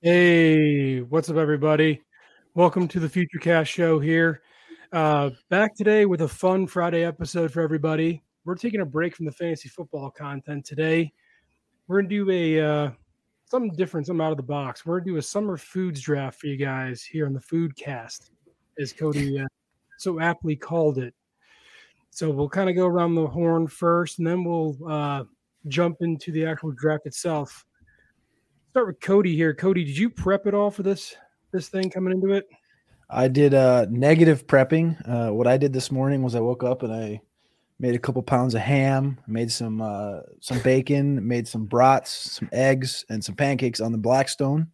Hey, what's up, everybody? Welcome to the Future Cast Show here. Uh, back today with a fun Friday episode for everybody. We're taking a break from the fantasy football content today. We're gonna do a uh, something different, something out of the box. We're gonna do a summer foods draft for you guys here on the Food Cast, as Cody uh, so aptly called it. So we'll kind of go around the horn first, and then we'll uh, jump into the actual draft itself start with Cody here. Cody, did you prep it all for this this thing coming into it? I did uh, negative prepping. Uh, what I did this morning was I woke up and I made a couple pounds of ham, made some uh, some bacon, made some brats, some eggs, and some pancakes on the Blackstone,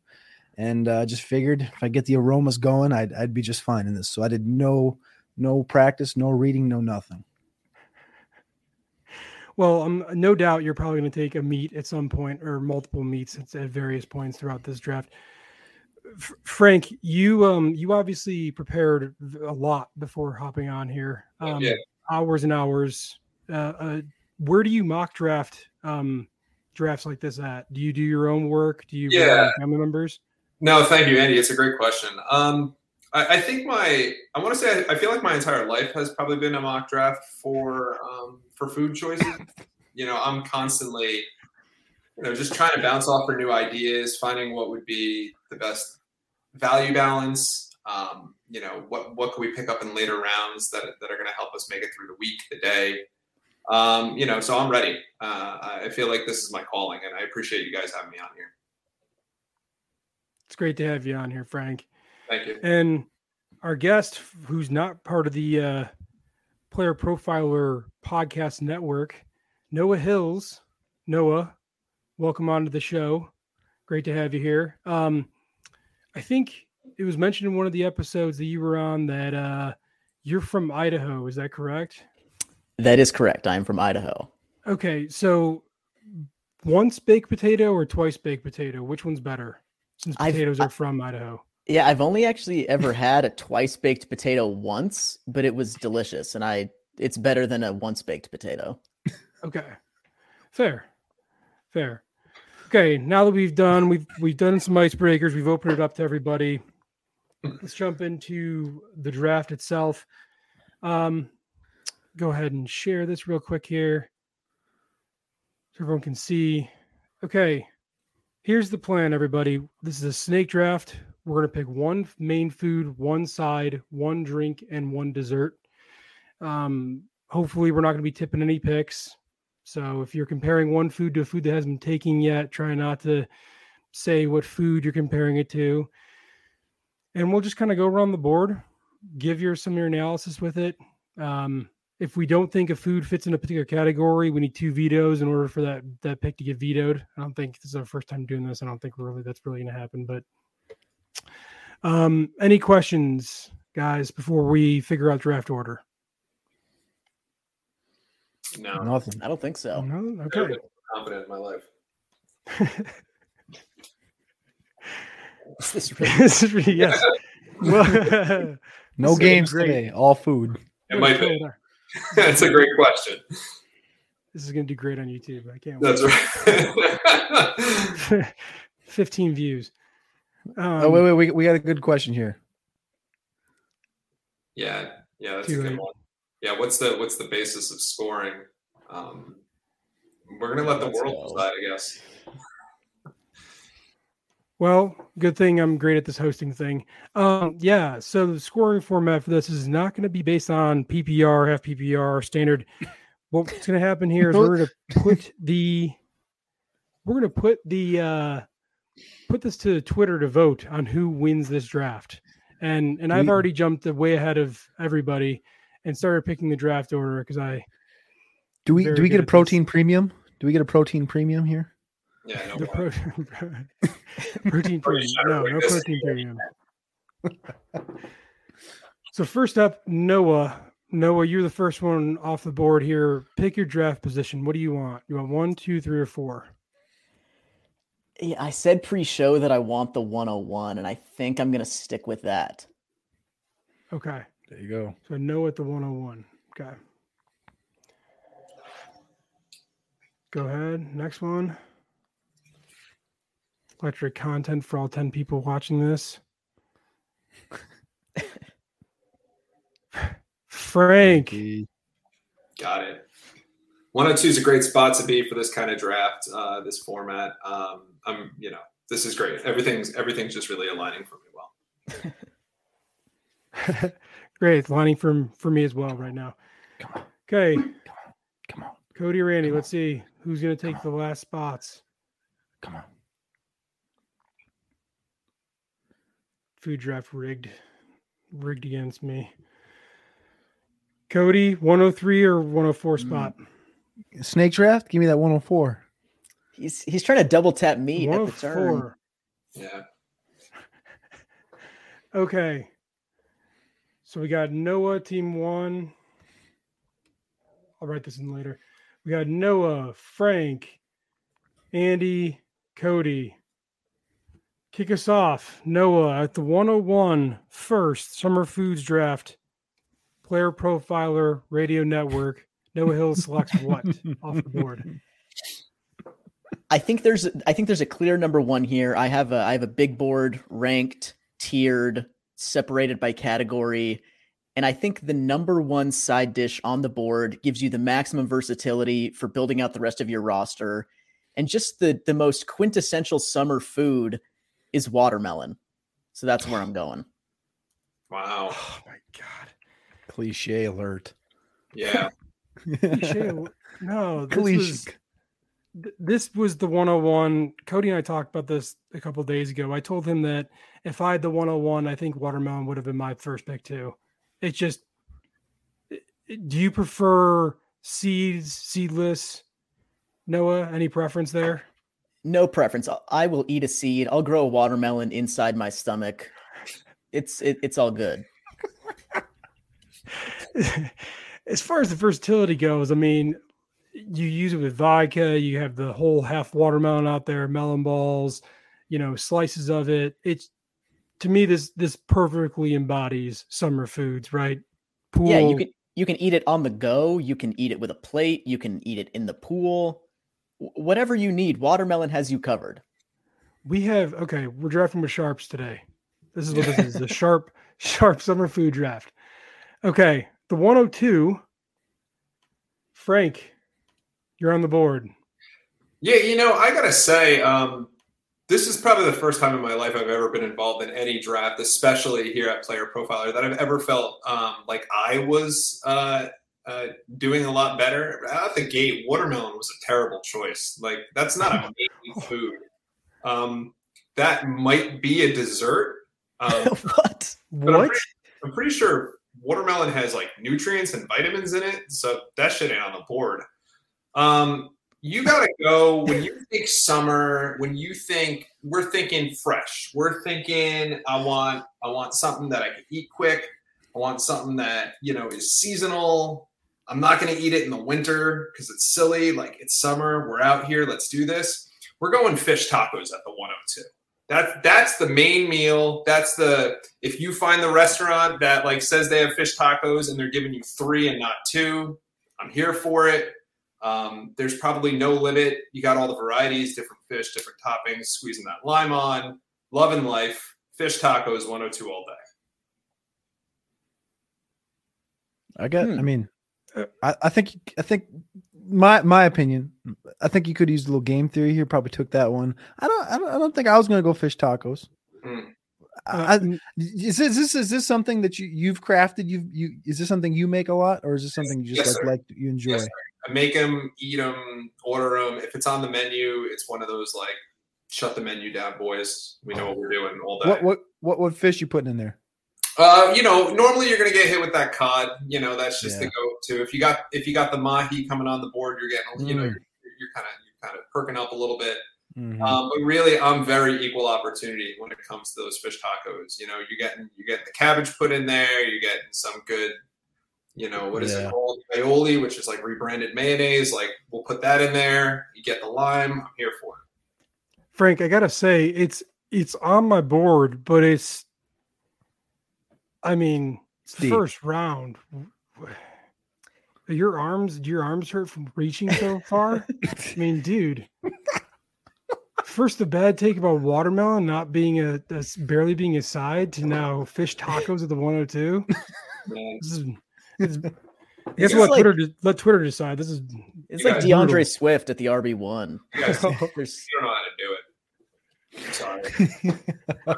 and uh, just figured if I get the aromas going, I'd I'd be just fine in this. So I did no no practice, no reading, no nothing. Well, um, no doubt you're probably going to take a meet at some point or multiple meets at, at various points throughout this draft. F- Frank, you um you obviously prepared a lot before hopping on here. Um, yeah. Hours and hours. Uh, uh, where do you mock draft um drafts like this at? Do you do your own work? Do you Yeah. family members? No, thank you, Andy. It's a great question. Um, I, I think my, I want to say, I, I feel like my entire life has probably been a mock draft for um, for food choices. You know, I'm constantly, you know, just trying to bounce off for new ideas, finding what would be the best value balance. Um, you know, what what can we pick up in later rounds that that are going to help us make it through the week, the day. Um, you know, so I'm ready. Uh, I feel like this is my calling, and I appreciate you guys having me on here. It's great to have you on here, Frank. Thank you. And our guest, who's not part of the uh, Player Profiler Podcast Network, Noah Hills. Noah, welcome onto the show. Great to have you here. Um, I think it was mentioned in one of the episodes that you were on that uh, you're from Idaho. Is that correct? That is correct. I am from Idaho. Okay, so once baked potato or twice baked potato, which one's better? Since I've- potatoes are from Idaho. Yeah, I've only actually ever had a twice baked potato once, but it was delicious and I it's better than a once baked potato. Okay. Fair. Fair. Okay, now that we've done we've we've done some icebreakers, we've opened it up to everybody. Let's jump into the draft itself. Um go ahead and share this real quick here. So everyone can see. Okay. Here's the plan, everybody. This is a snake draft. We're going to pick one main food, one side, one drink, and one dessert. Um, hopefully, we're not going to be tipping any picks. So if you're comparing one food to a food that hasn't been taken yet, try not to say what food you're comparing it to. And we'll just kind of go around the board, give your some of your analysis with it. Um, if we don't think a food fits in a particular category, we need two vetoes in order for that that pick to get vetoed. I don't think this is our first time doing this. I don't think really that's really going to happen. But um, any questions, guys, before we figure out draft order? No, Nothing. I don't think so. No? Okay. confident in my life. Is this really- This is really- yes. Well, No This games great. today. All food. It might be. That's a great question. This is going to do great on YouTube. I can't That's wait. right. 15 views. Um, oh wait, wait, we, we got a good question here. yeah, yeah, that's Too a good late. one. Yeah, what's the what's the basis of scoring? Um, we're gonna let the Let's world decide, I guess. Well, good thing I'm great at this hosting thing. Um, yeah, so the scoring format for this is not going to be based on PPR, half PPR, standard. What's going to happen here is we're going to put the we're going to put the uh, put this to Twitter to vote on who wins this draft. And and I've mm. already jumped way ahead of everybody and started picking the draft order because I Do we do we get a at this. protein premium? Do we get a protein premium here? Yeah, no the pro- protein premium. No, no protein premium. so first up, Noah. Noah, you're the first one off the board here. Pick your draft position. What do you want? You want one, two, three, or four? Yeah, I said pre-show that I want the 101, and I think I'm gonna stick with that. Okay. There you go. So Noah at the 101. Okay. Go ahead. Next one. Electric content for all 10 people watching this. Frank. Got it. 102 is a great spot to be for this kind of draft, uh, this format. Um, I'm, you know, this is great. Everything's everything's just really aligning for me well. Great. It's lining for, for me as well right now. Come on, Okay. come on, Come on. Cody Randy, Come let's see who's going to take the last spots. come on. Food draft rigged. Rigged against me. Cody, 103 or 104 spot? Snake draft. Give me that 104. He's he's trying to double tap me at the turn. 104. Yeah. Okay. So we got Noah, team one. I'll write this in later. We got Noah, Frank, Andy, Cody. Kick us off. Noah at the 101 first summer foods draft. Player profiler, radio network. Noah Hill selects what off the board? I think there's I think there's a clear number one here. I have a I have a big board ranked, tiered, separated by category. And I think the number one side dish on the board gives you the maximum versatility for building out the rest of your roster. And just the the most quintessential summer food is watermelon. So that's where I'm going. Wow. Oh my god. Cliche alert. Yeah. Cliche- No, this Cliche. was this was the 101. Cody and I talked about this a couple days ago. I told him that if I had the 101, I think watermelon would have been my first pick too. It's just, i- i- do you prefer seeds, seedless? Noah, any preference there? No preference. I- I will eat a seed. I'll grow a watermelon inside my stomach. It's it, it's all good. as far as the versatility goes, I mean, you use it with vodka. You have the whole half watermelon out there, melon balls, you know, slices of it. It's to me this this perfectly embodies summer foods, right? Pool. Yeah, you can you can eat it on the go. You can eat it with a plate. You can eat it in the pool. Whatever you need, watermelon has you covered. We have okay. We're drafting with sharps today. This is what this is: the sharp sharp summer food draft. Okay, the 102. Frank, you're on the board. Yeah, you know, I gotta say, um, this is probably the first time in my life I've ever been involved in any draft, especially here at Player Profiler, that I've ever felt um, like I was uh, uh, doing a lot better. Out the gate, watermelon was a terrible choice. Like that's not a main food. Um, that might be a dessert. Um, what? But I'm What? pretty, I'm pretty sure watermelon has like nutrients and vitamins in it, so that shit ain't on the board. Um, you gotta go when you think summer. When you think we're thinking fresh, we're thinking I want I want something that I can eat quick. I want something that you know is seasonal. I'm not gonna eat it in the winter because it's silly. Like it's summer, we're out here. Let's do this. We're going fish tacos at the 102. That that's the main meal. That's the if you find the restaurant that like says they have fish tacos and they're giving you three and not two, I'm here for it. Um, there's probably no limit. You got all the varieties, different fish, different toppings, squeezing that lime on, loving life. Fish tacos 102 all day. I got. Hmm. I mean, Uh, I, I think. I think my my opinion. I think you could use a little game theory here. Probably took that one. I don't. I don't, I don't think I was going to go fish tacos. Mm. I, Uh, mm, is this, is this is this something that you you've crafted? You you is this something you make a lot, or is this something you just Yes, like like you enjoy? Yes. I make them, eat them, order them. If it's on the menu, it's one of those like, shut the menu down, boys. We know what we're doing all day. what what what what fish you putting in there? Uh, you know, normally you're gonna get hit with that cod. You know, that's just Yeah. the go-to. If you got if you got the mahi coming on the board, you're getting you know Mm. you're, you're kind of you're kind of perking up a little bit. Mhm. Um, but really, I'm very equal opportunity when it comes to those fish tacos. You know, you're getting you getting the cabbage put in there. You're getting some good, you know, what is Yeah. it called? Aioli, which is like rebranded mayonnaise. Like we'll put that in there. You get the lime. I'm here for it. Frank, I gotta say, it's it's on my board, but it's I mean, it's the first round. Your arms, do your arms hurt from reaching so far? I mean, dude. First, the bad take about watermelon not being a that's barely being a side to now fish tacos at the 102. Man, This is, it's, I It's guess we'll let like- Twitter de- let Twitter decide. This is It's like D'Andre brutal. Swift at the RB one. you guys, you don't know how to do it. Sorry.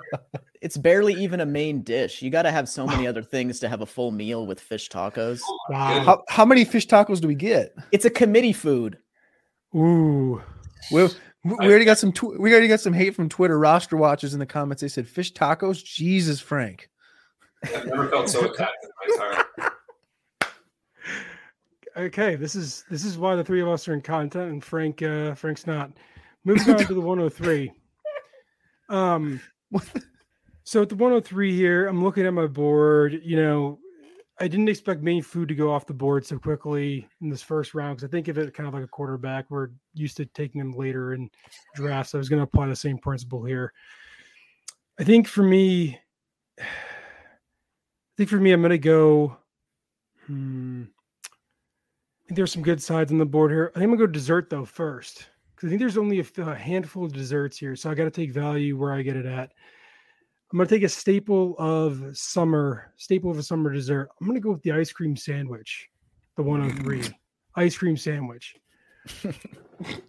it's barely even a main dish. You got to have so many other things to have a full meal with fish tacos. wow. how, how many fish tacos do we get? It's a committee food. Ooh. We, we already got some tw- we already got some hate from Twitter roster watchers in the comments. They said fish tacos. Jesus, Frank. I've never felt so attacked in my entire. Okay, this is this is why the three of us are in content and Frank uh Frank's not. Moving on to the 103. Um so at the 103 here, I'm looking at my board, you know, I didn't expect main food to go off the board so quickly in this first round because I think of it kind of like a quarterback. We're used to taking them later in drafts. I was going to apply the same principle here. I think for me, I think for me, I'm going to go. Hmm, I think there's some good sides on the board here. I think I'm going to go dessert though first because I think there's only a handful of desserts here, so I got to take value where I get it at. I'm going to take a staple of summer, staple of a summer dessert. I'm going to go with the ice cream sandwich, the 103 ice cream sandwich.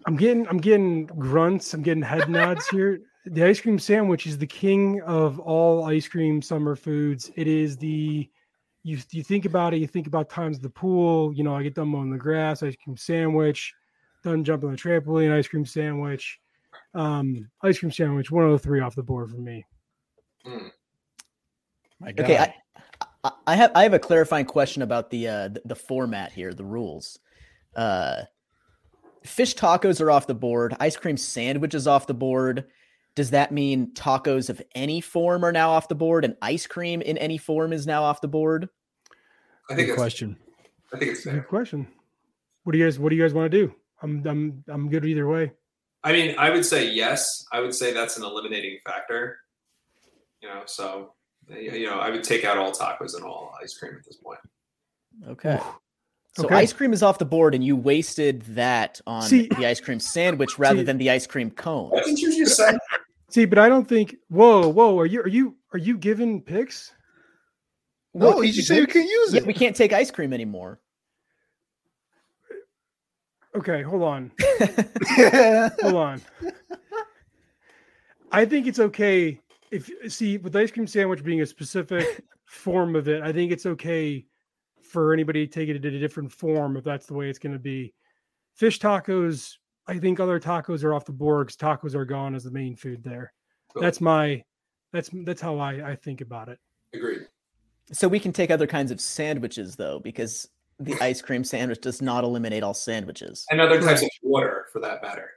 I'm getting, I'm getting grunts. I'm getting head nods here. The ice cream sandwich is the king of all ice cream summer foods. It is the you you think about it, you think about times at the pool. You know, I get done mowing the grass, ice cream sandwich, done jumping on the trampoline, ice cream sandwich, um, ice cream sandwich. 103 off the board for me. My Okay, I, I- I have I have a clarifying question about the uh the, the format here, the rules. Uh fish tacos are off the board, ice cream sandwiches off the board. Does that mean tacos of any form are now off the board and ice cream in any form is now off the board? I think Good question. I think it's It's a good question. What do you guys What do you guys want to do? I'm I'm I'm good either way. I mean, I would say yes. I would say that's an eliminating factor. You know, so you know, I would take out all tacos and all ice cream at this point. Okay. So Okay. ice cream is off the board and you wasted that on See- the ice cream sandwich rather See- than the ice cream cone. What did you just say? See, but I don't think. Whoa, whoa. Are you are you are you giving picks? No, you just say we can't use Yeah, it. we can't take ice cream anymore. Okay, hold on, hold on. I think it's okay if see with ice cream sandwich being a specific form of it. I think it's okay for anybody to take it in a different form if that's the way it's going to be. Fish tacos. I think other tacos are off the board because tacos are gone as the main food there. Cool. That's my. That's that's how I I think about it. Agreed. So we can take other kinds of sandwiches though, because the ice cream sandwich does not eliminate all sandwiches. And other types Correct. of water, for that matter.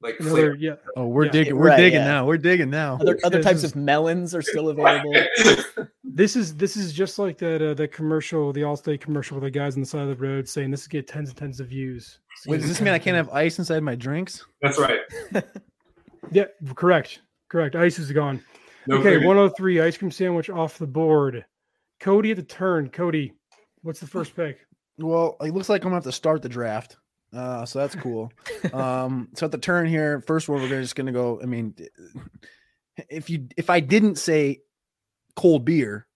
Like Another, flavor. yeah. Oh, we're Yeah. digging. We're Right, digging yeah. now. We're digging now. Other other types of melons are still available. This is this is just like that uh, that commercial, the Allstate commercial with the guys on the side of the road saying this is get tens and tens of views. Wait, does this mean I can't have ice inside my drinks? That's right. Yeah, correct, correct. Ice is gone. No okay, flavor. 103 ice cream sandwich off the board. Cody at the turn. Cody, what's the first pick? Well, it looks like I'm gonna have to start the draft. Uh, so that's cool. um, so at the turn here, first one, we're gonna- just gonna go. I mean, if you if I didn't say cold beer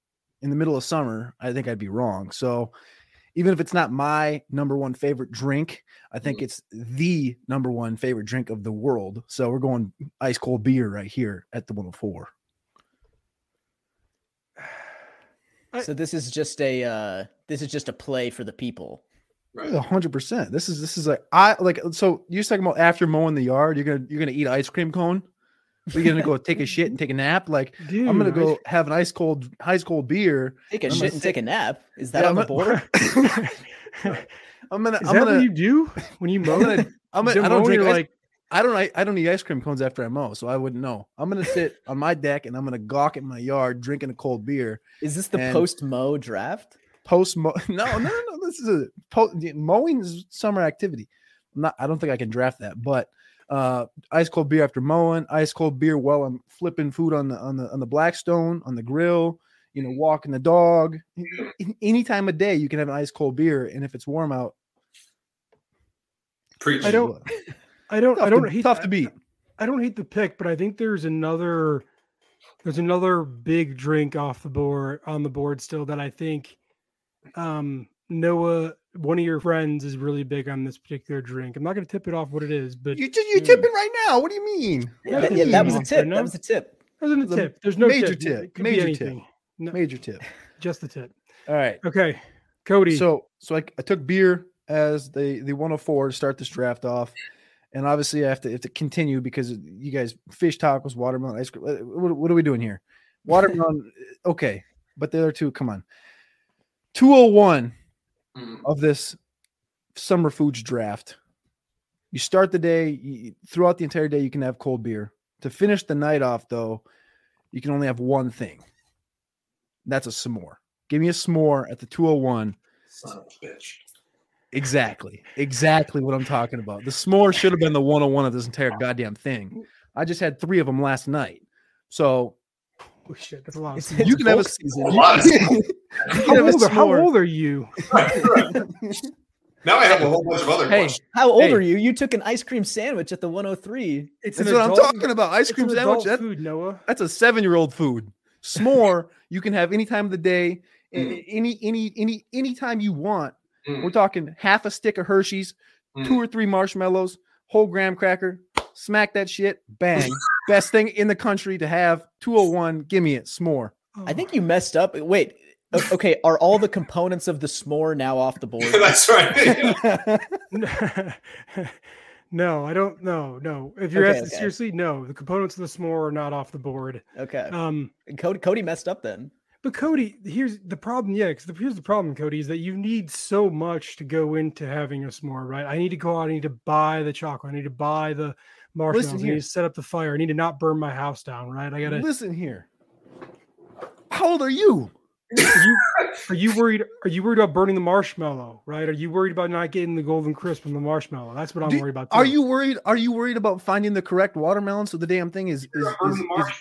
in the middle of summer, I think I'd be wrong. So even if it's not my number one favorite drink, I think Mhm. it's the number one favorite drink of the world. So we're going ice cold beer right here at the 104. I- So this is just a uh this is just a play for the people. Right. Hundred percent. This is this is like I like so you're talking about after mowing the yard, you're gonna you're gonna eat an ice cream cone. We're gonna go take a shit and take a nap. Like Dude, I'm gonna go have an ice cold ice cold beer. Take a I'm shit and sit- take a nap. Is that Yeah, on the I'm border? I'm gonna Is I'm that gonna what you do when you mow? I'm gonna I'm You gonna I don't mow, drink you're ice, like I don't I, I don't eat ice cream cones after I mow, so I wouldn't know. I'm gonna sit on my deck and I'm gonna gawk at my yard drinking a cold beer. Is this the post mow draft? Post mow no no no no this is a po- mowing is summer activity. I'm not I don't think I can draft that, but uh ice cold beer after mowing, ice cold beer while I'm flipping food on the on the on the Blackstone on the grill, you know, walking the dog. Any time of day you can have an ice cold beer, and if it's warm out, Preach. I don't- I don't tough, I don't to, hate tough to beat. I don't hate the pick, but I think there's another there's another big drink off the board on the board still that I think um Noah, one of your friends, is really big on this particular drink. I'm not going to tip it off what it is, but You just you Mm. tipping right now. What do you mean? Yeah, that, yeah, that was a tip. no? That was a tip. there's a It's a tip. There's no major tip. tip, major tip. No, Major tip. just the tip. All right. Okay, Cody. So so I, I took beer as the the 104 to start this draft off. And obviously I have to have to continue because you guys fish tacos, watermelon, ice cream. uh, What, what are we doing here? Watermelon, okay. But the other two, come on. 201 Mm. of this summer foods draft. You start the day you, throughout the entire day, you can have cold beer. To finish the night off, though, you can only have one thing. That's a s'more. Give me a s'more at the 201. Son of a bitch. Exactly. Exactly what I'm talking about. The s'more should have been the 101 of this entire goddamn thing. I just had three of them last night. So oh shit, that's a lot. Of It's, you can have a season. A lot of how, can a old are, how old are you? now I have a whole bunch of other Hey, questions. How old Hey. are you? You took an ice cream sandwich at the 103. It's That's what I'm talking about. Ice cream sandwich. That, food, Noah. that's a seven year old food. S'more, you can have any time of the day, Mm. any any any any time you want. Mm. We're talking half a stick of Hershey's, Mm. two or three marshmallows, whole graham cracker, smack that shit, bang. Best thing in the country to have. 201, give me it, s'more. I think you messed up. Wait. Okay, are all the components of the s'more now off the board? That's right. no, I don't. No, no. If you're Okay, asking okay. seriously, no. The components of the s'more are not off the board. Okay. Um, Cody Cody messed up then. But Cody, here's the problem. Yeah, because here's the problem, Cody, is that you need so much to go into having a s'more, right? I need to go out. I need to buy the chocolate. I need to buy the marshmallows. I need to set up the fire. I need to not burn my house down, right? I gotta. Listen here. How old are you? Are you, are you worried? Are you worried about burning the marshmallow? Right? Are you worried about not getting the golden crisp from the marshmallow? That's what I'm Do- worried about. Are you worried? Are you worried about finding the correct watermelon so the damn thing is, is, You're is, is- marshmallow.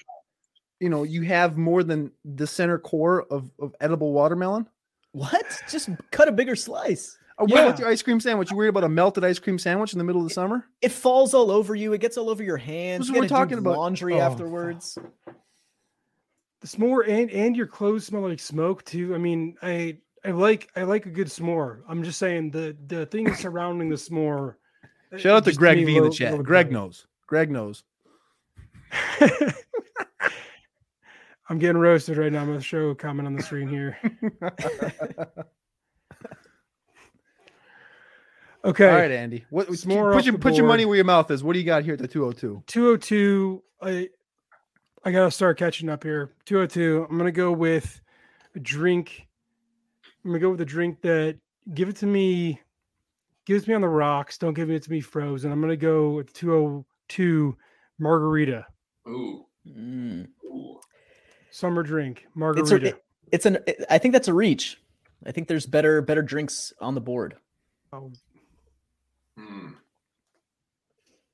You know you have more than the center core of, of edible watermelon? What? Just cut a bigger slice. Or what about your ice cream sandwich? You worried about a melted ice cream sandwich in the middle of the summer? It falls all over you. It gets all over your hands. That's You what we're gotta do talking about. Laundry Oh, afterwards. the s'more and and your clothes smell like smoke too. I mean, I I like I like a good s'more. I'm just saying the the things surrounding the s'more. uh, Shout out to Greg V in the chat. Greg knows. Greg knows. I'm getting roasted right now. I'm gonna show a comment on the screen here. Okay. All right, Andy. What It's more put your the put your money where your mouth is. What do you got here at the 202? 202 i i gotta start catching up here 202 i'm gonna go with a drink i'm gonna go with a drink that give it to me gives me on the rocks don't give it to me frozen i'm gonna go with 202 margarita Ooh. Mm. Ooh. Summer drink margarita. It's a, margarita it- it's an. it- I think that's a reach. I think there's better better drinks on the board. Oh, Hmm.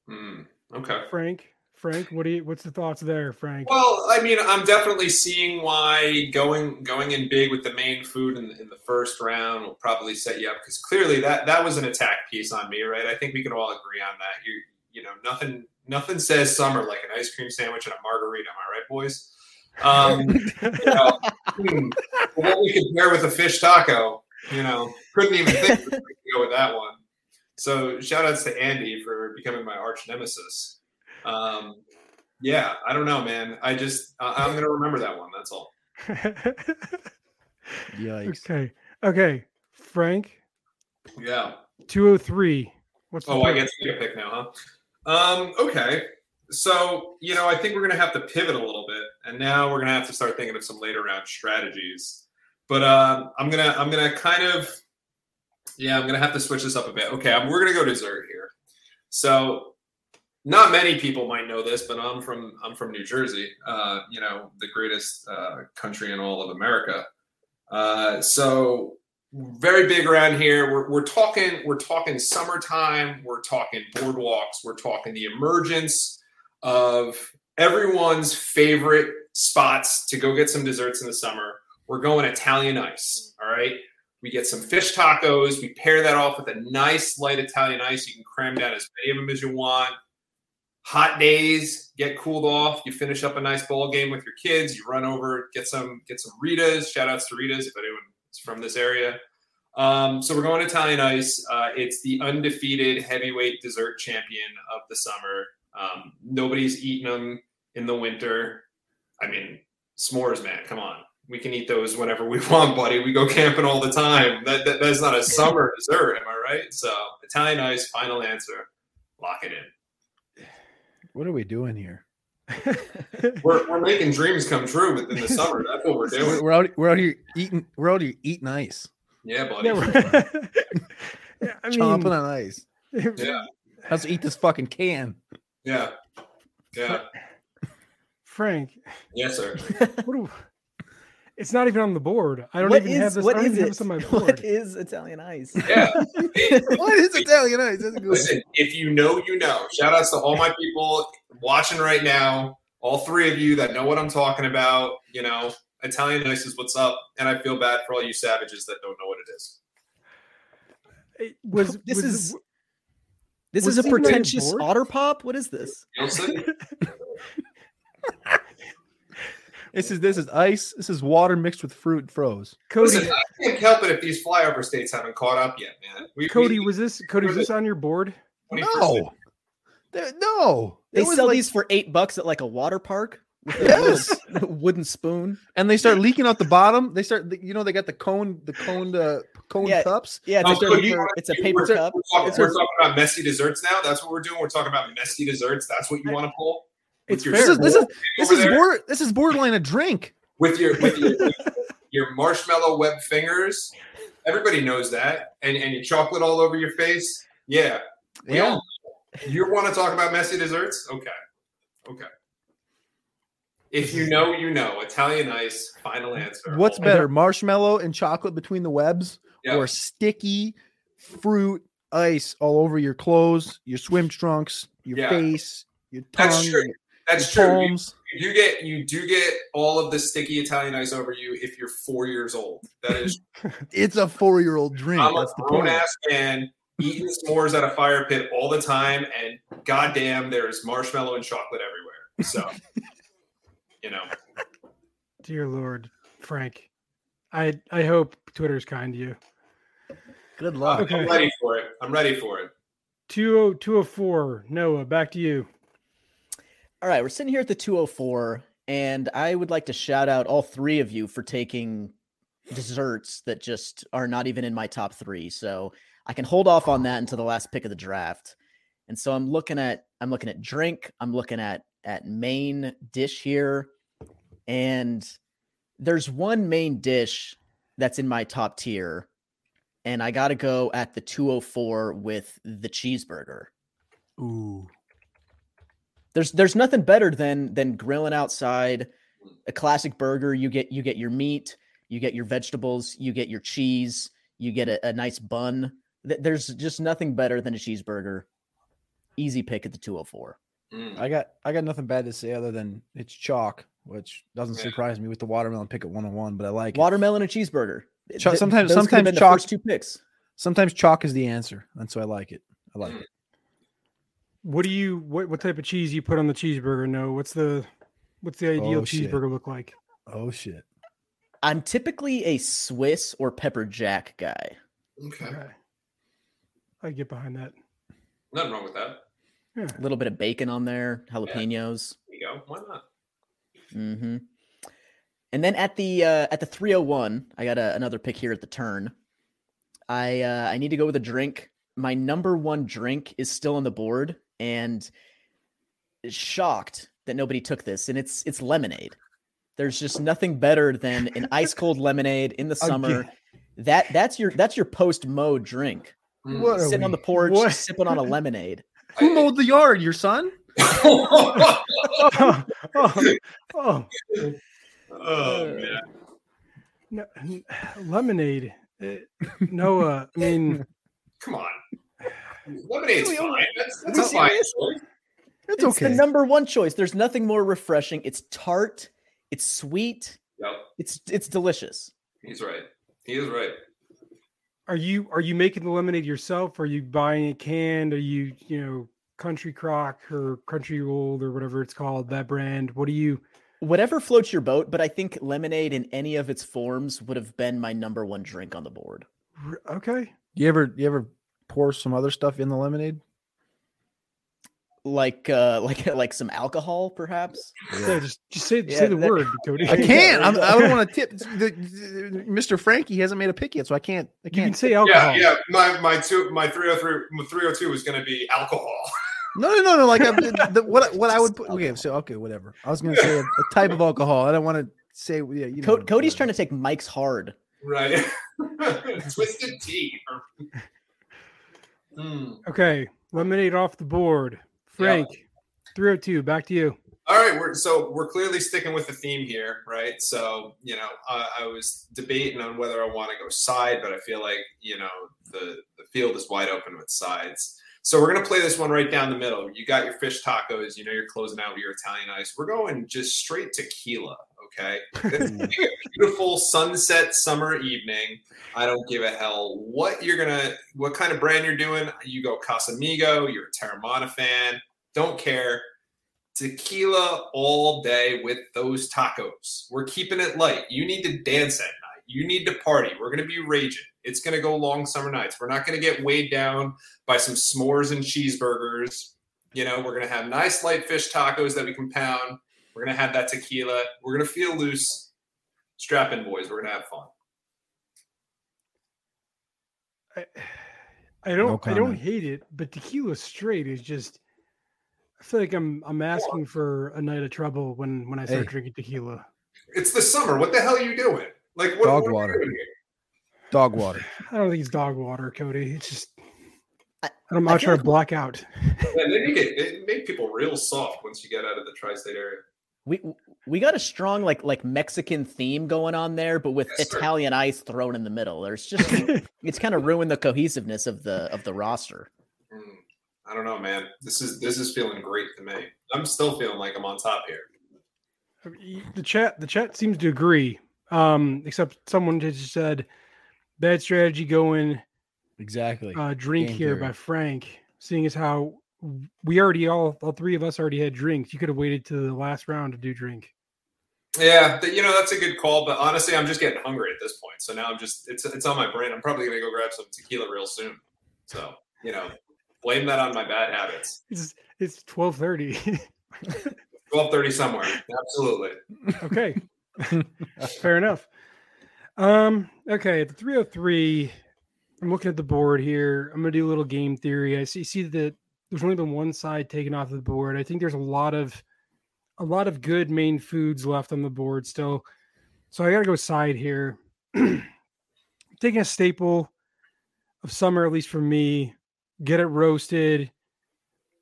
Hmm. Okay. frank frank what do you what's the thoughts there frank Well, I mean, I'm definitely seeing why going going in big with the main food in, in the first round will probably set you up because clearly that that was an attack piece on me, right? I think we can all agree on that. You you know nothing nothing says summer like an ice cream sandwich and a margarita. Am I right, boys? Um, you know, hmm, what we compare with a fish taco, You know, couldn't even think to go with that one. So shout outs to Andy for becoming my arch nemesis. Um, yeah, I don't know, man. I just I- I'm gonna remember that one. That's all. Yikes. okay. Okay. Frank, Yeah. 203. What's the Oh, I pick? get to pick now, huh? Um, okay. So, you know, I think we're going to have to pivot a little bit, and now we're going to have to start thinking of some later round strategies. But uh, I'm gonna, I'm gonna kind of, yeah, I'm gonna have to switch this up a bit. Okay, I'm, we're gonna go dessert here. So, not many people might know this, but I'm from, I'm from New Jersey. Uh, you know, the greatest uh, country in all of America. Uh, so very big around here. We're, we're talking we're talking summertime. We're talking boardwalks. We're talking the emergence of everyone's favorite spots to go get some desserts in the summer. We're going Italian ice. All right. We get some fish tacos. We pair that off with a nice light Italian ice. You can cram down as many of them as you want. Hot days, get cooled off. You finish up a nice ball game with your kids. You run over, get some get some Ritas. Shout outs to Ritas if anyone is from this area. Um, so we're going Italian ice. Uh, it's the undefeated heavyweight dessert champion of the summer. Um, nobody's eating them in the winter. I mean, s'mores, man. Come on, we can eat those whenever we want, buddy. We go camping all the time. That, that that's not a summer dessert, am I right? So Italian ice, final answer. Lock it in. What are we doing here? We're, we're making dreams come true within the summer. That's what we're We're, doing. we're out. We're out here eating. We're out here eating ice, Yeah, buddy. Yeah, we're- Yeah, I mean, chomping on ice. Yeah, Let's eat this fucking can. Yeah, yeah. Frank, Yes, sir. what do, it's not even on the board. I don't What even is have this. what I don't is even have it? this on my board. is Italian ice? Yeah. what is Italian ice? That's a good. Listen, if you know, you know. Shout outs to all my people watching right now, all three of you that know what I'm talking about. You know, Italian ice is what's up, and I feel bad for all you savages that don't know what it is. It was This was it- is- This Was is a this even on your pretentious board? otter pop. What is this? This is this is ice. This is water mixed with fruit froze. Cody. Listen, I can't help it if these flyover states haven't caught up yet, man. We, Cody, we, was this Cody? Was this on your board? 21st No, There- no. They sell like- these for eight bucks at like a water park with Yes. wooden spoon. and they start leaking out the bottom. They start, you know, they got the cone, the cone, uh, cone Yeah. cups. Yeah, it's, Oh, a, so you paper, wanna- it's a paper we're, cup. We're talking, It's we're talking about messy desserts now. That's what we're doing. We're talking about messy desserts. That's what you want to pull. With It's your fair. This is this is this is there? border, this is borderline a drink. with your with your, your marshmallow web fingers. Everybody knows that, and and your chocolate all over your face. Yeah, Yeah. all- You want to talk about messy desserts? Okay, okay. If you know, you know. Italian ice. Final answer. What's better, marshmallow and chocolate between the webs, Yeah. or sticky fruit ice all over your clothes, your swim trunks, your Yeah. face, your tongue, That's true. your That's true. You, palms? you get you do get all of the sticky Italian ice over you if you're four years old. That is It's a four-year-old drink. I'm a That's the grown ass man eating s'mores at a fire pit all the time, and goddamn, there's marshmallow and chocolate everywhere. So, you know, Dear Lord, Frank. I I hope Twitter's kind to you. Good luck. Okay. I'm ready for it. I'm ready for it. 20 204. Noah, back to you. All right, we're sitting here at the 204, and I would like to shout out all three of you for taking desserts that just are not even in my top three. So I can hold off on that until the last pick of the draft. And so I'm looking at I'm looking at drink, I'm looking at at main dish here, and there's one main dish that's in my top tier, and I got to go at the 204 with the cheeseburger. Ooh. there's there's nothing better than than grilling outside a classic burger. You get you get your meat you get your vegetables you get your cheese you get a, a nice bun. There's just nothing better than a cheeseburger. Easy pick at the 204 Mm. I got I got nothing bad to say other than it's chalk, which doesn't Yeah. surprise me with the watermelon pick at 101, but I like it. watermelon and cheeseburger Th- Cho- th- sometimes- those sometimes been chalk- two picks Sometimes chalk is the answer, and so I like it. I like it. What do you what what type of cheese you put on the cheeseburger? No, what's the what's the ideal Oh, cheeseburger look like? Oh shit. I'm typically a Swiss or pepper jack guy. Okay. Okay. I get behind that. Nothing wrong with that. Yeah. A little bit of bacon on there, jalapenos. There you go. Why not? Hmm And then at the uh, at the 301, I got a, another pick here at the turn. I uh, I need to go with a drink. My number one drink is still on the board, and shocked that nobody took this, and it's it's lemonade. There's just nothing better than an ice cold lemonade in the summer. Again. That that's your that's your post mode drink. What Sitting on the porch, what? sipping on a lemonade. Who mowed the yard? Your son? Oh, oh, oh, oh man. no, n- lemonade. Uh, Noah, I mean, Come on. Lemonade's Are fine. That's, are that's we a fine serious? choice. It's, It's okay. the number one choice. There's nothing more refreshing. It's tart. It's sweet. Yep. It's it's delicious. He's right. He is right. are you are you making the lemonade yourself? Are you buying it canned? Are you you know Country Crock or Country Old or whatever it's called that brand? What do you? Whatever floats your boat, but I think lemonade in any of its forms would have been my number one drink on the board. Okay, You ever you ever pour some other stuff in the lemonade? Like uh like like some alcohol, perhaps. yeah, just just say Yeah, say the that- word, Cody. I can't. I'm, i do not want to tip. The, the- Mr. Frankie hasn't made a pick yet, so I can't. I You can can't. say Yeah, alcohol. yeah. yeah. My my two my 303 my 302 was gonna be alcohol. No, no, no, no. Like I, the, the- what what I would put. Okay, so okay, whatever. I was gonna say a, a type of alcohol. I don't want to say. Yeah, you know. Co- Cody's trying to take Mike's hard. Right. Twisted tea. Mm. Okay, lemonade off the board. Frank, 302, back to you. All right, we're so we're clearly sticking with the theme here, right? So you know, uh, I was debating on whether I want to go side, but I feel like you know the the field is wide open with sides. So we're gonna play this one right down the middle. You got your fish tacos, you know you're closing out with your Italian ice. We're going just straight tequila, okay? Beautiful sunset summer evening. I don't give a hell what you're gonna, what kind of brand you're doing. You go Casamigo, you're a Teremana fan, don't care tequila all day with those tacos. We're keeping it light. You need to dance at night. You need to party. We're going to be raging. It's going to go long summer nights. We're not going to get weighed down by some s'mores and cheeseburgers. You know, we're going to have nice light fish tacos that we can pound. We're going to have that tequila. We're going to feel loose. Strap in, boys. We're going to have fun. I, I don't I don't hate it, but tequila straight is just I feel like I'm I'm asking for a night of trouble when when I start Hey. drinking tequila. It's the summer. What the hell are you doing? Like, what, Dog what are we water. doing here? Dog water. I don't think it's dog water, Cody. It's just I, I'm not feel trying to black out. And they make it, it make people real soft once you get out of the tri-state area. We we got a strong like like Mexican theme going on there, but with Yes, sir. Italian ice thrown in the middle. There's just it's kind of ruined the cohesiveness of the of the roster. Mm, I don't know, man. This is this is feeling great to me. I'm still feeling like I'm on top here. the chat the chat seems to agree. Um, except someone just said bad strategy going Exactly. uh, drink Game here theory. by Frank, seeing as how we already all all three of us already had drinks. You could have waited to the last round to do drink. Yeah, th- you know that's a good call, but honestly, I'm just getting hungry at this point. So now I'm just it's it's on my brain. I'm probably gonna go grab some tequila real soon. So you know, blame that on my bad habits. It's it's twelve thirty. Twelve thirty somewhere. Absolutely. okay, fair enough. Um, okay, at the three hundred three. I'm looking at the board here. I'm gonna do a little game theory. I see see that there's only been one side taken off the board. I think there's a lot of a lot of good main foods left on the board still. So I gotta go side here. Taking a staple of summer, at least for me, get it roasted,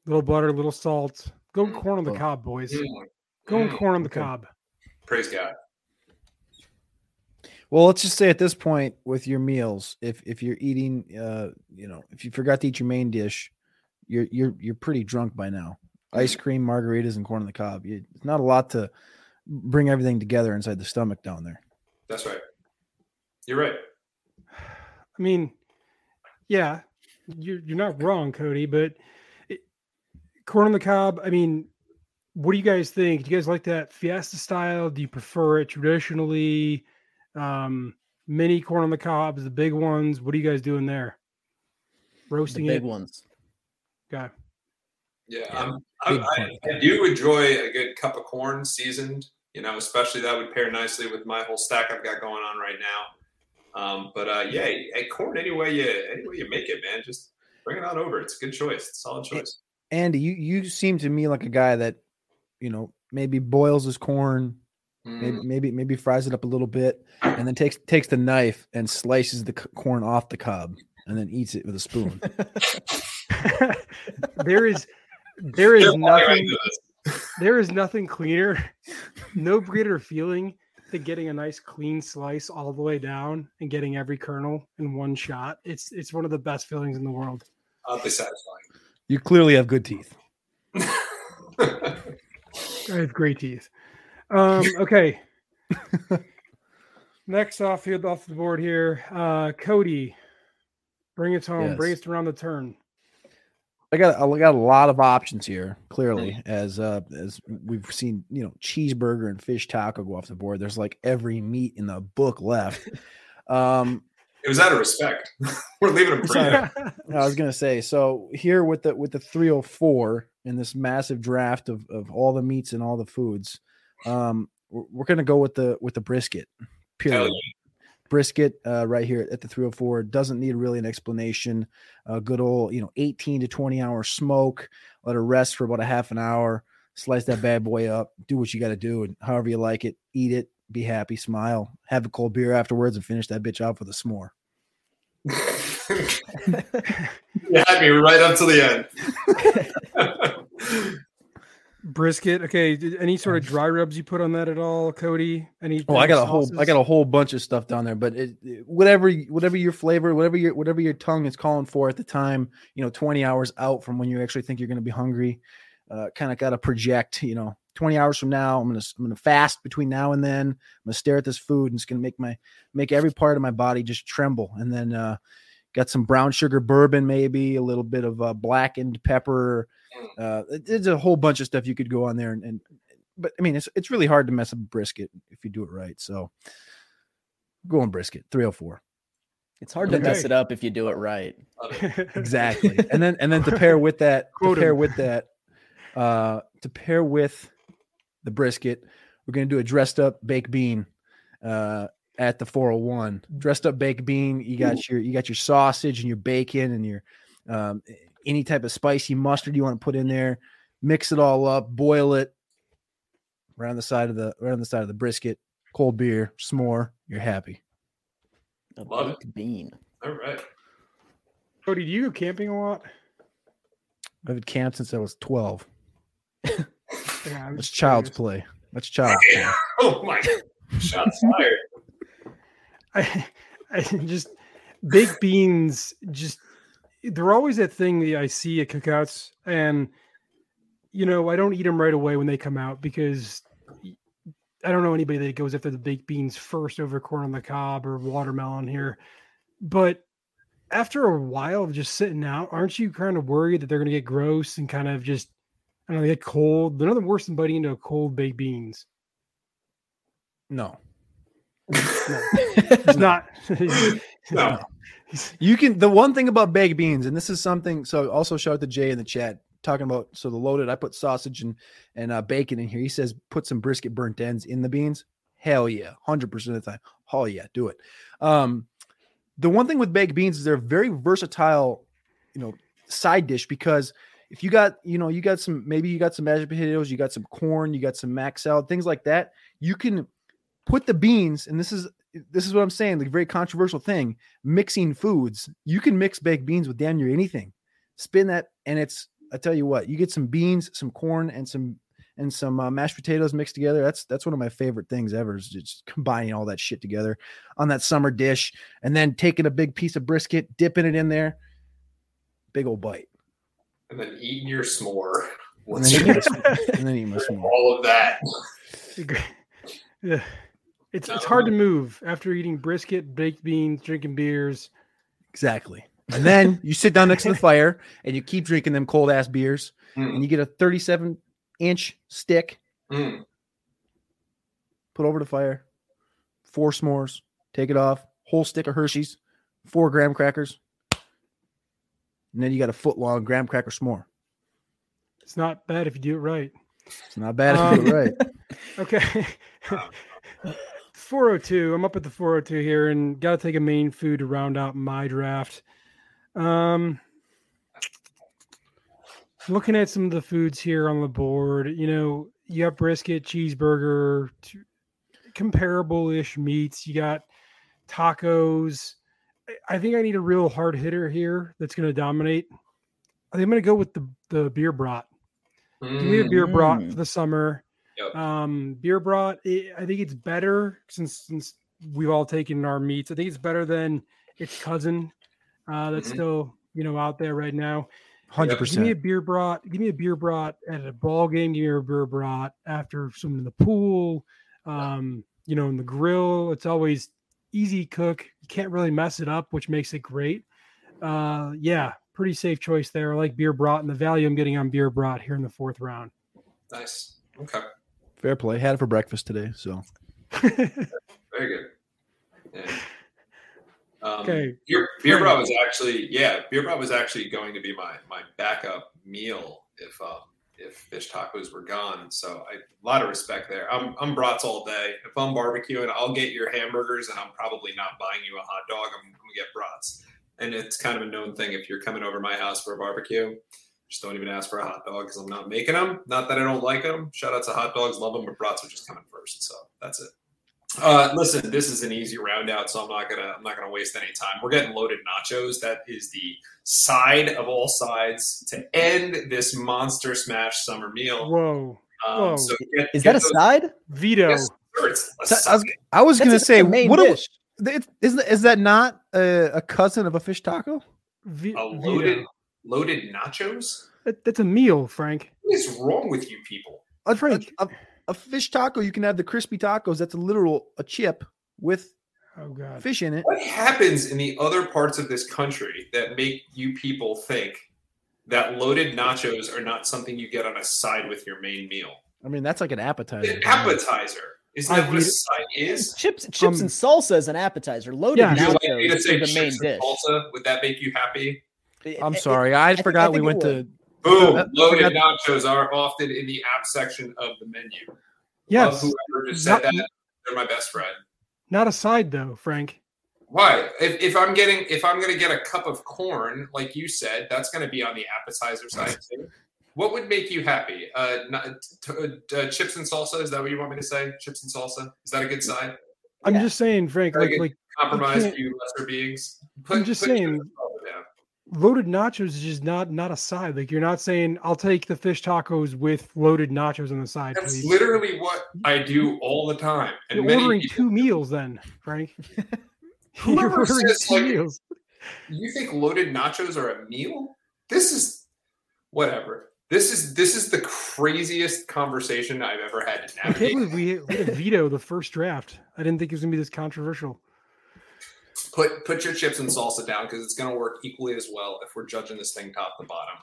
little butter, little salt. Go corn on the Oh. cob, boys. Going mm, corn on the cob. Praise God. Well, let's just say at this point with your meals, if if you're eating, uh, you know, if you forgot to eat your main dish, you're you're you're pretty drunk by now. Ice cream, margaritas, and corn on the cob. You, it's not a lot to bring everything together inside the stomach down there. That's right. You're right. I mean, yeah, you're you're not wrong, Cody. But it, corn on the cob. I mean, what do you guys think? Do you guys like that fiesta style? Do you prefer it traditionally? Um, mini corn on the cobs, the big ones. What are you guys doing there? The Roasting big it. ones. Okay. Yeah, Yeah, I'm, I'm, I. I do enjoy a good cup of corn seasoned. You know, especially that would pair nicely with my whole stack I've got going on right now. Um, but uh, yeah, hey, corn any way you any way you make it, man, just bring it on over. It's a good choice. It's a solid choice. Andy, you you seem to me like a guy that, you know, maybe boils his corn, maybe Mm. maybe maybe fries it up a little bit, and then takes takes the knife and slices the c- corn off the cob, and then eats it with a spoon. there is there is Just like I nothing there is nothing cleaner, no greater feeling than getting a nice clean slice all the way down and getting every kernel in one shot. It's it's one of the best feelings in the world. Oddly satisfying. you clearly have good teeth. I have great teeth. Um, okay. Next off here off the board here, uh, Cody, bring it home. Bring Yes. us around the turn. I got I got a lot of options here. Clearly, as uh as we've seen, you know, cheeseburger and fish taco go off the board. There's like every meat in the book left. Um, it was out of respect. We're leaving them free. Sorry. I was gonna say so here with the with the 304 in this massive draft of of all the meats and all the foods. Um, we're, we're gonna go with the with the brisket. Period. Brisket uh, right here at the 304 doesn't need really an explanation. A good old you know 18 to 20 hour smoke. Let it rest for about a half an hour. Slice that bad boy up. Do what you got to do, and however you like it, eat it. Be happy, smile, have a cold beer afterwards, and finish that bitch off with a s'more. you had me right up to the end. Brisket. Okay. did- Any sort of dry rubs you put on that at all, Cody? Any? Oh, I got a whole I got a whole bunch of stuff down there, but it, it- whatever whatever your flavor, whatever your whatever your tongue is calling for at the time, you know, 20 hours out from when you actually think you're going to be hungry, uh, kind of got to project, you know, 20 hours from now, I'm going to I'm going to fast between now and then. I'm going to stare at this food and it's going to make my make every part of my body just tremble. And then uh got some brown sugar bourbon maybe, a little bit of uh, blackened pepper. Uh it- there's a whole bunch of stuff you could go on there and, and but I mean, it's it's really hard to mess up a brisket if you do it right. So go on brisket, 304. It's hard to mess it up if you do it right. Exactly. and then and then to pair with that, to pair with that, uh to pair with the brisket, we're gonna do a dressed up baked bean uh at the 401. Dressed up baked bean, you got your you got your sausage and your bacon and your um any type of spicy mustard you want to put in there, mix it all up, boil it around the side of the right on the side of the brisket, cold beer, s'more, you're happy. A Love it. bean. All right. Cody, do you go camping a lot? I've had camped since I was 12. Yeah, That's just child's play. That's child's play. Oh my shots fired. I, I just baked beans. Just they're always that thing that I see at cookouts, and you know I don't eat them right away when they come out because I don't know anybody that goes after the baked beans first over corn on the cob or watermelon here. But after a while of just sitting out, aren't you kind of worried that they're going to get gross and kind of just I don't know, get cold? They're nothing worse than biting into cold baked beans. No. It's not. No. You can the one thing about baked beans, and this is something. So also shout out to Jay in the chat talking about so the loaded. I put sausage and and uh, bacon in here. He says put some brisket burnt ends in the beans. Hell yeah, hundred percent of the time. Hell yeah, do it. Um, the one thing with baked beans is they're very versatile, you know, side dish because if you got you know you got some maybe you got some mashed potatoes, you got some corn, you got some mac salad, things like that. You can put the beans, and this is this is what I'm saying, like very controversial thing. Mixing foods, you can mix baked beans with damn near anything. Spin that, and it's I tell you what, you get some beans, some corn, and some and some uh, mashed potatoes mixed together. That's that's one of my favorite things ever. Is just combining all that shit together on that summer dish, and then taking a big piece of brisket, dipping it in there, big old bite, And then eating your s'more. and then, eat my- and then eat my s'more. all of that? yeah. It's it's hard to move after eating brisket, baked beans, drinking beers. Exactly. And then you sit down next to the fire and you keep drinking them cold ass beers, Mm, and you get a 37 inch stick mm. put over the fire, four s'mores, take it off, whole stick of Hershey's, four graham crackers, and then you got a foot long graham cracker s'more. It's not bad if you do it right. It's not bad if you do it right. Okay. 402. I'm up at the 402 here and got to take a main food to round out my draft. Um, looking at some of the foods here on the board, you know, you got brisket, cheeseburger, comparable ish meats. You got tacos. I think I need a real hard hitter here that's going to dominate. I think I'm going to go with the, the beer brat. Give me a beer brat Mm. for the summer. Yep. Um, beer brat. It, I think it's better since since we've all taken our meats. I think it's better than its cousin. Uh, that's Mhm. still you know out there right now. Hundred percent. Give me a beer brat. Give me a beer brat at a ball game. Give me a beer brat after swimming in the pool. Um, you know, in the grill. It's always easy cook. You can't really mess it up, which makes it great. Uh, yeah, pretty safe choice there. I like beer brat and the value I'm getting on beer brat here in the fourth round. Nice. Okay. Fair play. Had it for breakfast today, so Very good. Yeah. Um, Okay. Beer, beer Frank. brat was actually yeah. Beer brat was actually going to be my my backup meal if um if fish tacos were gone. So I a lot of respect there. I'm I'm brats all day. If I'm barbecuing, I'll get your hamburgers, and I'm probably not buying you a hot dog. I'm, I'm gonna get brats. And it's kind of a known thing if you're coming over my house for a barbecue. Just don't even ask for a hot dog because I'm not making them. Not that I don't like them. Shout out to hot dogs, love them, but brats are just coming first. So that's it. Uh, listen, this is an easy round out, so I'm not gonna I'm not gonna waste any time. We're getting loaded nachos. That is the side of all sides to end this monster smash summer meal. Whoa, Um, whoa. so get, Is get that a side? veto. Yes, sir, it's a So I was. I was gonna say, that's a what do- dish. it- is that, is that not a, a cousin of a fish taco? V- a veto. loaded loaded nachos. That- that's a meal, Frank. What is wrong with you people? A, a, Frank. a, a fish taco, you can have the crispy tacos. That's a literal a chip with Oh God. fish in it. What happens in the other parts of this country that make you people think that loaded nachos are not something you get on a side with your main meal? I mean, that's like an appetizer. An appetizer. Isn't I that what a side is? Chips, chips, Um, and salsa is an appetizer. Loaded Yeah. Would you like nachos is the main dish. salsa? Would that make you happy? I'm It- it- sorry, I, think- forgot I we went it to. Boom! I Loaded forgot- nachos are often in the app section of the menu. Love Yes. whoever just Not- that. They're my best friend. Not a side though, Frank. Why? If, if I'm getting if I'm gonna get a cup of corn, like you said, that's gonna be on the appetizer side too. What would make you happy? Uh, not, t- uh, chips and salsa? Is that what you want me to say? Chips and salsa? Is that a good side? I'm Yeah. just saying, Frank. Like, like Compromise can't- for you lesser beings. I'm just saying- salsa down. Loaded nachos is just not not a side. Like you're not saying I'll take the fish tacos with loaded nachos on the side, That's please. literally what I do all the time. And You're ordering people- two meals then, Frank. Whoever You're ordering says, two like, meals. You think loaded nachos are a meal? This is whatever. This is this is the craziest conversation I've ever had to I can't believe we, we had a veto the first draft. I didn't think it was gonna be this controversial. Put put your chips and salsa down because it's going to work equally as well if we're judging this thing top to bottom.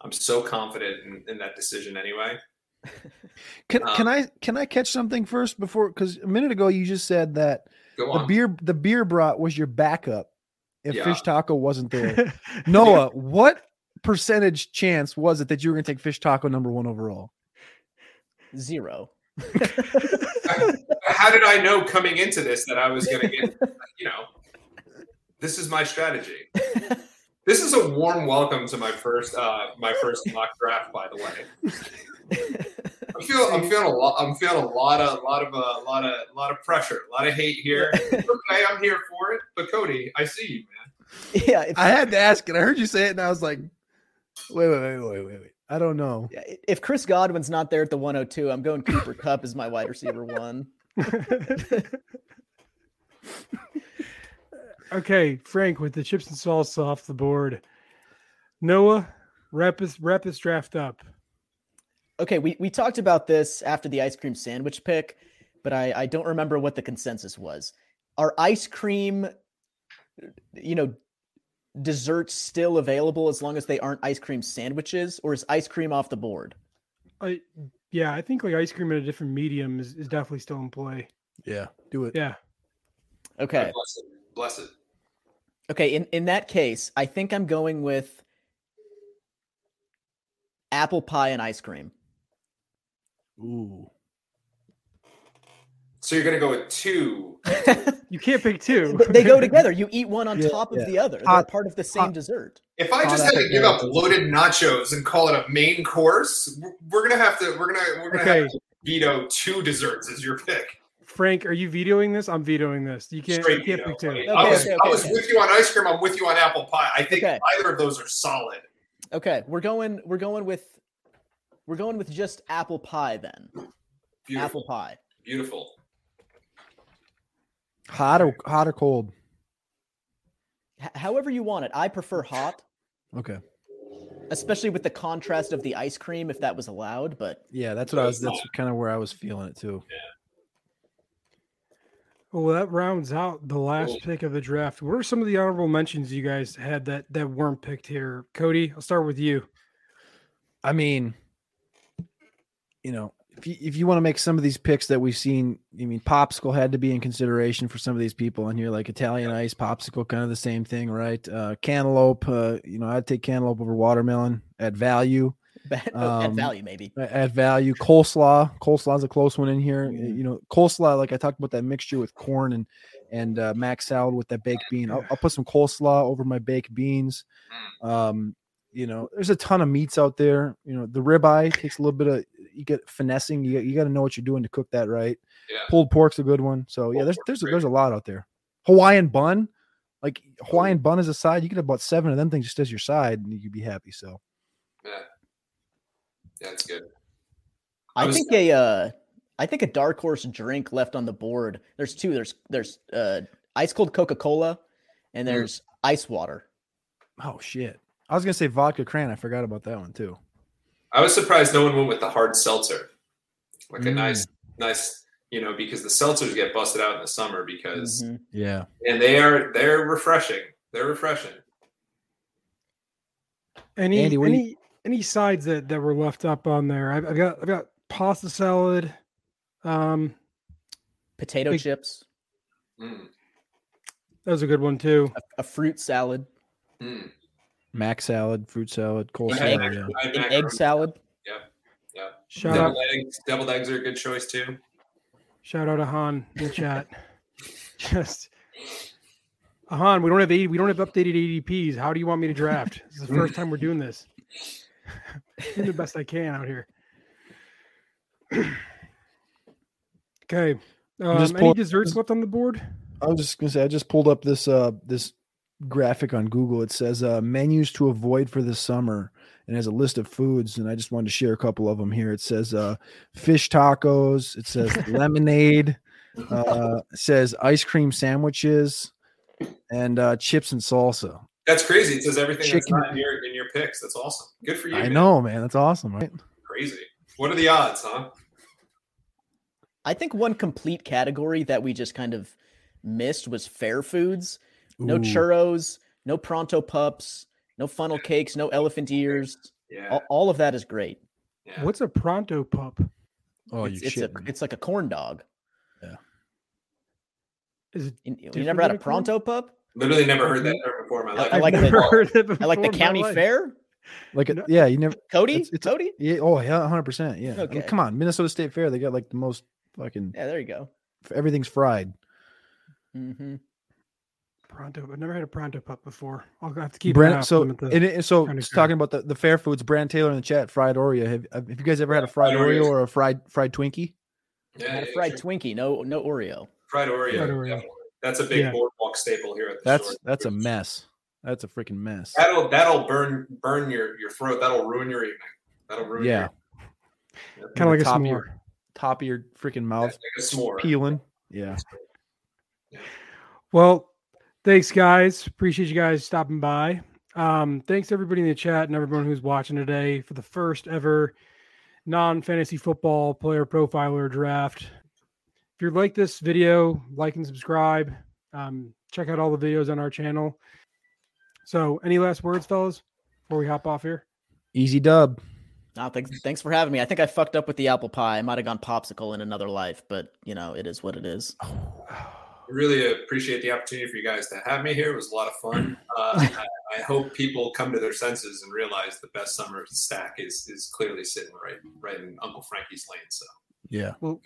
I'm so confident in, in that decision anyway. Can, Um, can I can I catch something first before? Because a minute ago you just said that the beer the beer brat was your backup if Yeah. fish taco wasn't there. Noah, what percentage chance was it that you were going to take fish taco number one overall? Zero. How did I know coming into this that I was going to get? You know, this is my strategy. This is a warm welcome to my first uh my first mock draft. By the way, I'm feeling I'm feeling a lot. I'm feeling a lot of a lot of a lot of a lot of pressure, a lot of hate here. okay, I'm here for it. But Cody, I see you, man. yeah. If, I had to ask it. I heard you say it, and I was like, wait, wait, wait, wait, wait, wait. I don't know. if Chris Godwin's not there at the 102, I'm going Cooper Kupp as my wide receiver one. Okay, Frank, with the chips and salsa off the board. Noah, wrap this wrap this draft up. Okay, we, we talked about this after the ice cream sandwich pick, but I, I don't remember what the consensus was. Are ice cream, you know, desserts still available as long as they aren't ice cream sandwiches, or is ice cream off the board? I yeah, I think like ice cream in a different medium is, is definitely still in play. Yeah, do it. Yeah. Okay. Bless it. Bless it. Okay, in, in that case, I think I'm going with apple pie and ice cream. Ooh. So you're gonna go with two. You can't pick two. But they go together. You eat one on Yeah, top of yeah. the other. They're Hot- part of the same hot- dessert. If I Oh, just had to give up loaded nachos and call it a main course, we're- we're gonna have to. We're gonna. We're gonna Okay. have to veto two desserts as your pick. Frank, are you vetoing this? I'm vetoing this. You can't. Straight you can't veto. pick two. I Okay, was, okay, I was with you on ice cream. I'm with you on apple pie. I think Okay. either of those are solid. Okay, we're going we're going with we're going with just apple pie then. Beautiful. Apple pie. Beautiful. Hot or hot or cold? H- however you want it. I prefer hot, Okay. especially with the contrast of the ice cream if that was allowed, but Yeah, that's what I was. That's kind of where I was feeling it too. Well, that rounds out the last Cool. pick of the draft. What are some of the honorable mentions you guys had that that weren't picked here? Cody, I'll start with you. I mean, you know, if you, if you want to make some of these picks that we've seen, I mean, popsicle had to be in consideration for some of these people in here, like Italian ice, popsicle, kind of the same thing, right? Uh, cantaloupe, uh, you know, I'd take cantaloupe over watermelon at value. at Um, value maybe. a- At value, coleslaw, coleslaw's a close one in here. Mhm. You know, coleslaw, like I talked about that mixture with corn and and uh, mac salad with that baked bean. I'll, I'll put some coleslaw over my baked beans. Um, you know, there's a ton of meats out there. You know, the ribeye takes a little bit of you get finessing. You you got to know what you're doing to cook that right. Yeah. Pulled pork's a good one. So yeah, there's there's a, great. there's a lot out there. Hawaiian bun, like Hawaiian bun as a side, you get about seven of them things just as your side, and you'd be happy. So Yeah. Yeah, that's good. I, I was- think a uh I think a dark horse drink left on the board. There's two. There's there's uh ice cold Coca-Cola and Mm. there's ice water. oh shit, I was gonna say vodka cran. I forgot about that one too. I was surprised no one went with the hard seltzer, like a Mm. nice, nice, you know, because the seltzers get busted out in the summer because, Mhm. Yeah. and they are they're refreshing. They're refreshing. Any Andy, what do you- any any sides that that were left up on there? I've, I've got I've got pasta salad. Um, Potato Big- chips, Mm, that was a good one too. a, a fruit salad, mm. Mac salad, fruit salad, coleslaw. salad, egg- yeah. I an egg salad. Yeah, Shout out deviled eggs. Deviled eggs are a good choice too. shout out to Han in the chat. Just Han, we don't have 80, we don't have updated ADPs. How do you want me to draft? This is the first time we're doing this. doing the best I can out here. okay. Um, just any pull- desserts left on the board? I was just gonna say I just pulled up this uh this graphic on Google. It says uh menus to avoid for the summer and has a list of foods and I just wanted to share a couple of them here. It says uh fish tacos, it says lemonade, uh it says ice cream sandwiches and uh chips and salsa. That's crazy. It says everything that's Chicken- not in your in your picks. That's awesome. Good for you. I man. know, man. That's awesome, right? Crazy. What are the odds, huh? I think one complete category that we just kind of missed was fair foods. No Ooh. churros, no pronto pups, no funnel cakes, no elephant ears. Yeah. All, all of that is great. yeah. What's a pronto pup? Oh, it's, you it's a it's like a corn dog. Yeah. Is it You, you never had a a corn- pronto pup? Literally never heard that term before in my I- life. I I've like the- heard it I like the before in my county fair. like a, No. yeah, you never Cody, It's- it's a- Cody. yeah, oh yeah, hundred percent. Yeah. I mean, come on, Minnesota State Fair, they got like the most fucking Yeah, there you go. everything's fried. Mm-hmm. Pronto. I've never had a pronto pup before. I'll have to keep Brand, an so out for them at and it, so just talking about the, the fair foods, Brand Taylor in the chat, fried Oreo. Have, have you guys ever had a fried fried Oreo or a fried fried Twinkie? Yeah, I had a fried sure. Twinkie, no no Oreo. fried Oreo. Fried Oreo. definitely. That's a big Yeah. boardwalk staple here at the That's shore. that's a mess. That's a freaking mess. That'll that'll burn burn your your throat. That'll ruin your evening. That'll ruin Yeah, your kind of like a top of s'more. your- top of your freaking mouth like a s'more. peeling. Yeah, Well, thanks, guys. Appreciate you guys stopping by. Um, thanks everybody in the chat and everyone who's watching today for the first ever non fantasy football player profiler draft. If you like this video, like and subscribe. Um, check out all the videos on our channel. So, any last words, fellas, before we hop off here? easy dub. Oh, thanks, thanks for having me. I think I fucked up with the apple pie. I might have gone popsicle in another life, but you know, it is what it is. really appreciate the opportunity for you guys to have me here. It was a lot of fun. Uh, I, I, hope people come to their senses and realize the best summer stack is is clearly sitting right right in Uncle Frankie's lane. So yeah, well,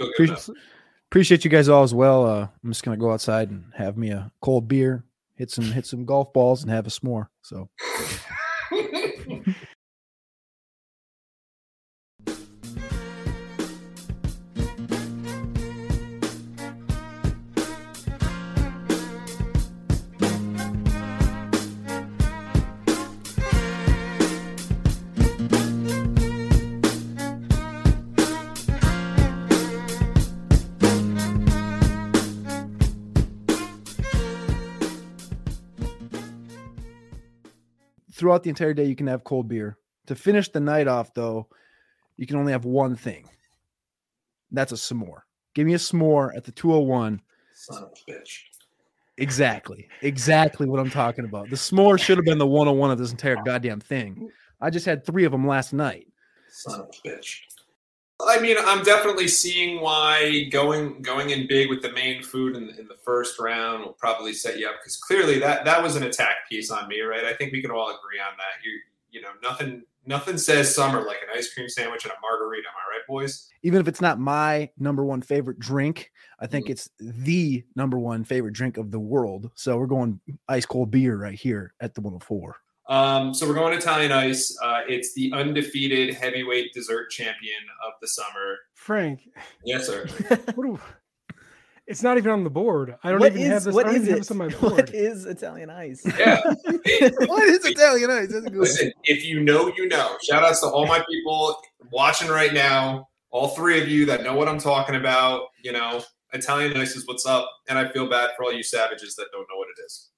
appreciate, you guys all as well. Uh, I'm just gonna go outside and have me a cold beer, hit some hit some golf balls, and have a s'more. So. Throughout the entire day you can have cold beer. To finish the night off, though, you can only have one thing. That's a s'more. Give me a s'more at the 201. Son of a bitch. Exactly. Exactly what I'm talking about. The s'more should have been the 101 of this entire goddamn thing. I just had three of them last night. Son of a bitch. I mean, I'm definitely seeing why going going in big with the main food in, in the first round will probably set you up because clearly that that was an attack piece on me, right? I think we can all agree on that. You you know nothing nothing says summer like an ice cream sandwich and a margarita. Am I right, boys? Even if it's not my number one favorite drink, I think mm. it's the number one favorite drink of the world. So we're going ice cold beer right here at the 104. Um, so we're going Italian Ice. Uh, it's the undefeated heavyweight dessert champion of the summer. Frank. Yes, sir. do, it's not even on the board. I don't what even is, have this. What is it? on my board. What is Italian Ice? Yeah. what is Italian Ice? Listen, if you know, you know. Shout outs to all my people watching right now. All three of you that know what I'm talking about. You know, Italian Ice is what's up, and I feel bad for all you savages that don't know what it is.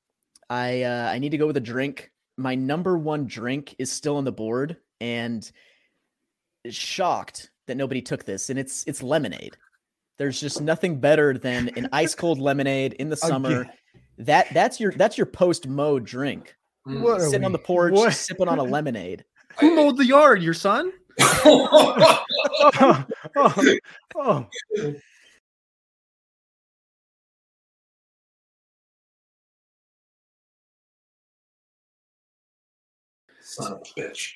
I uh, I need to go with a drink my number one drink is still on the board and shocked that nobody took this and it's it's lemonade there's just nothing better than an ice cold lemonade in the summer Again. that that's your that's your post mow drink hmm. what sitting on the porch what? sipping on a lemonade who mowed the yard your son oh, oh, oh. Son of a bitch.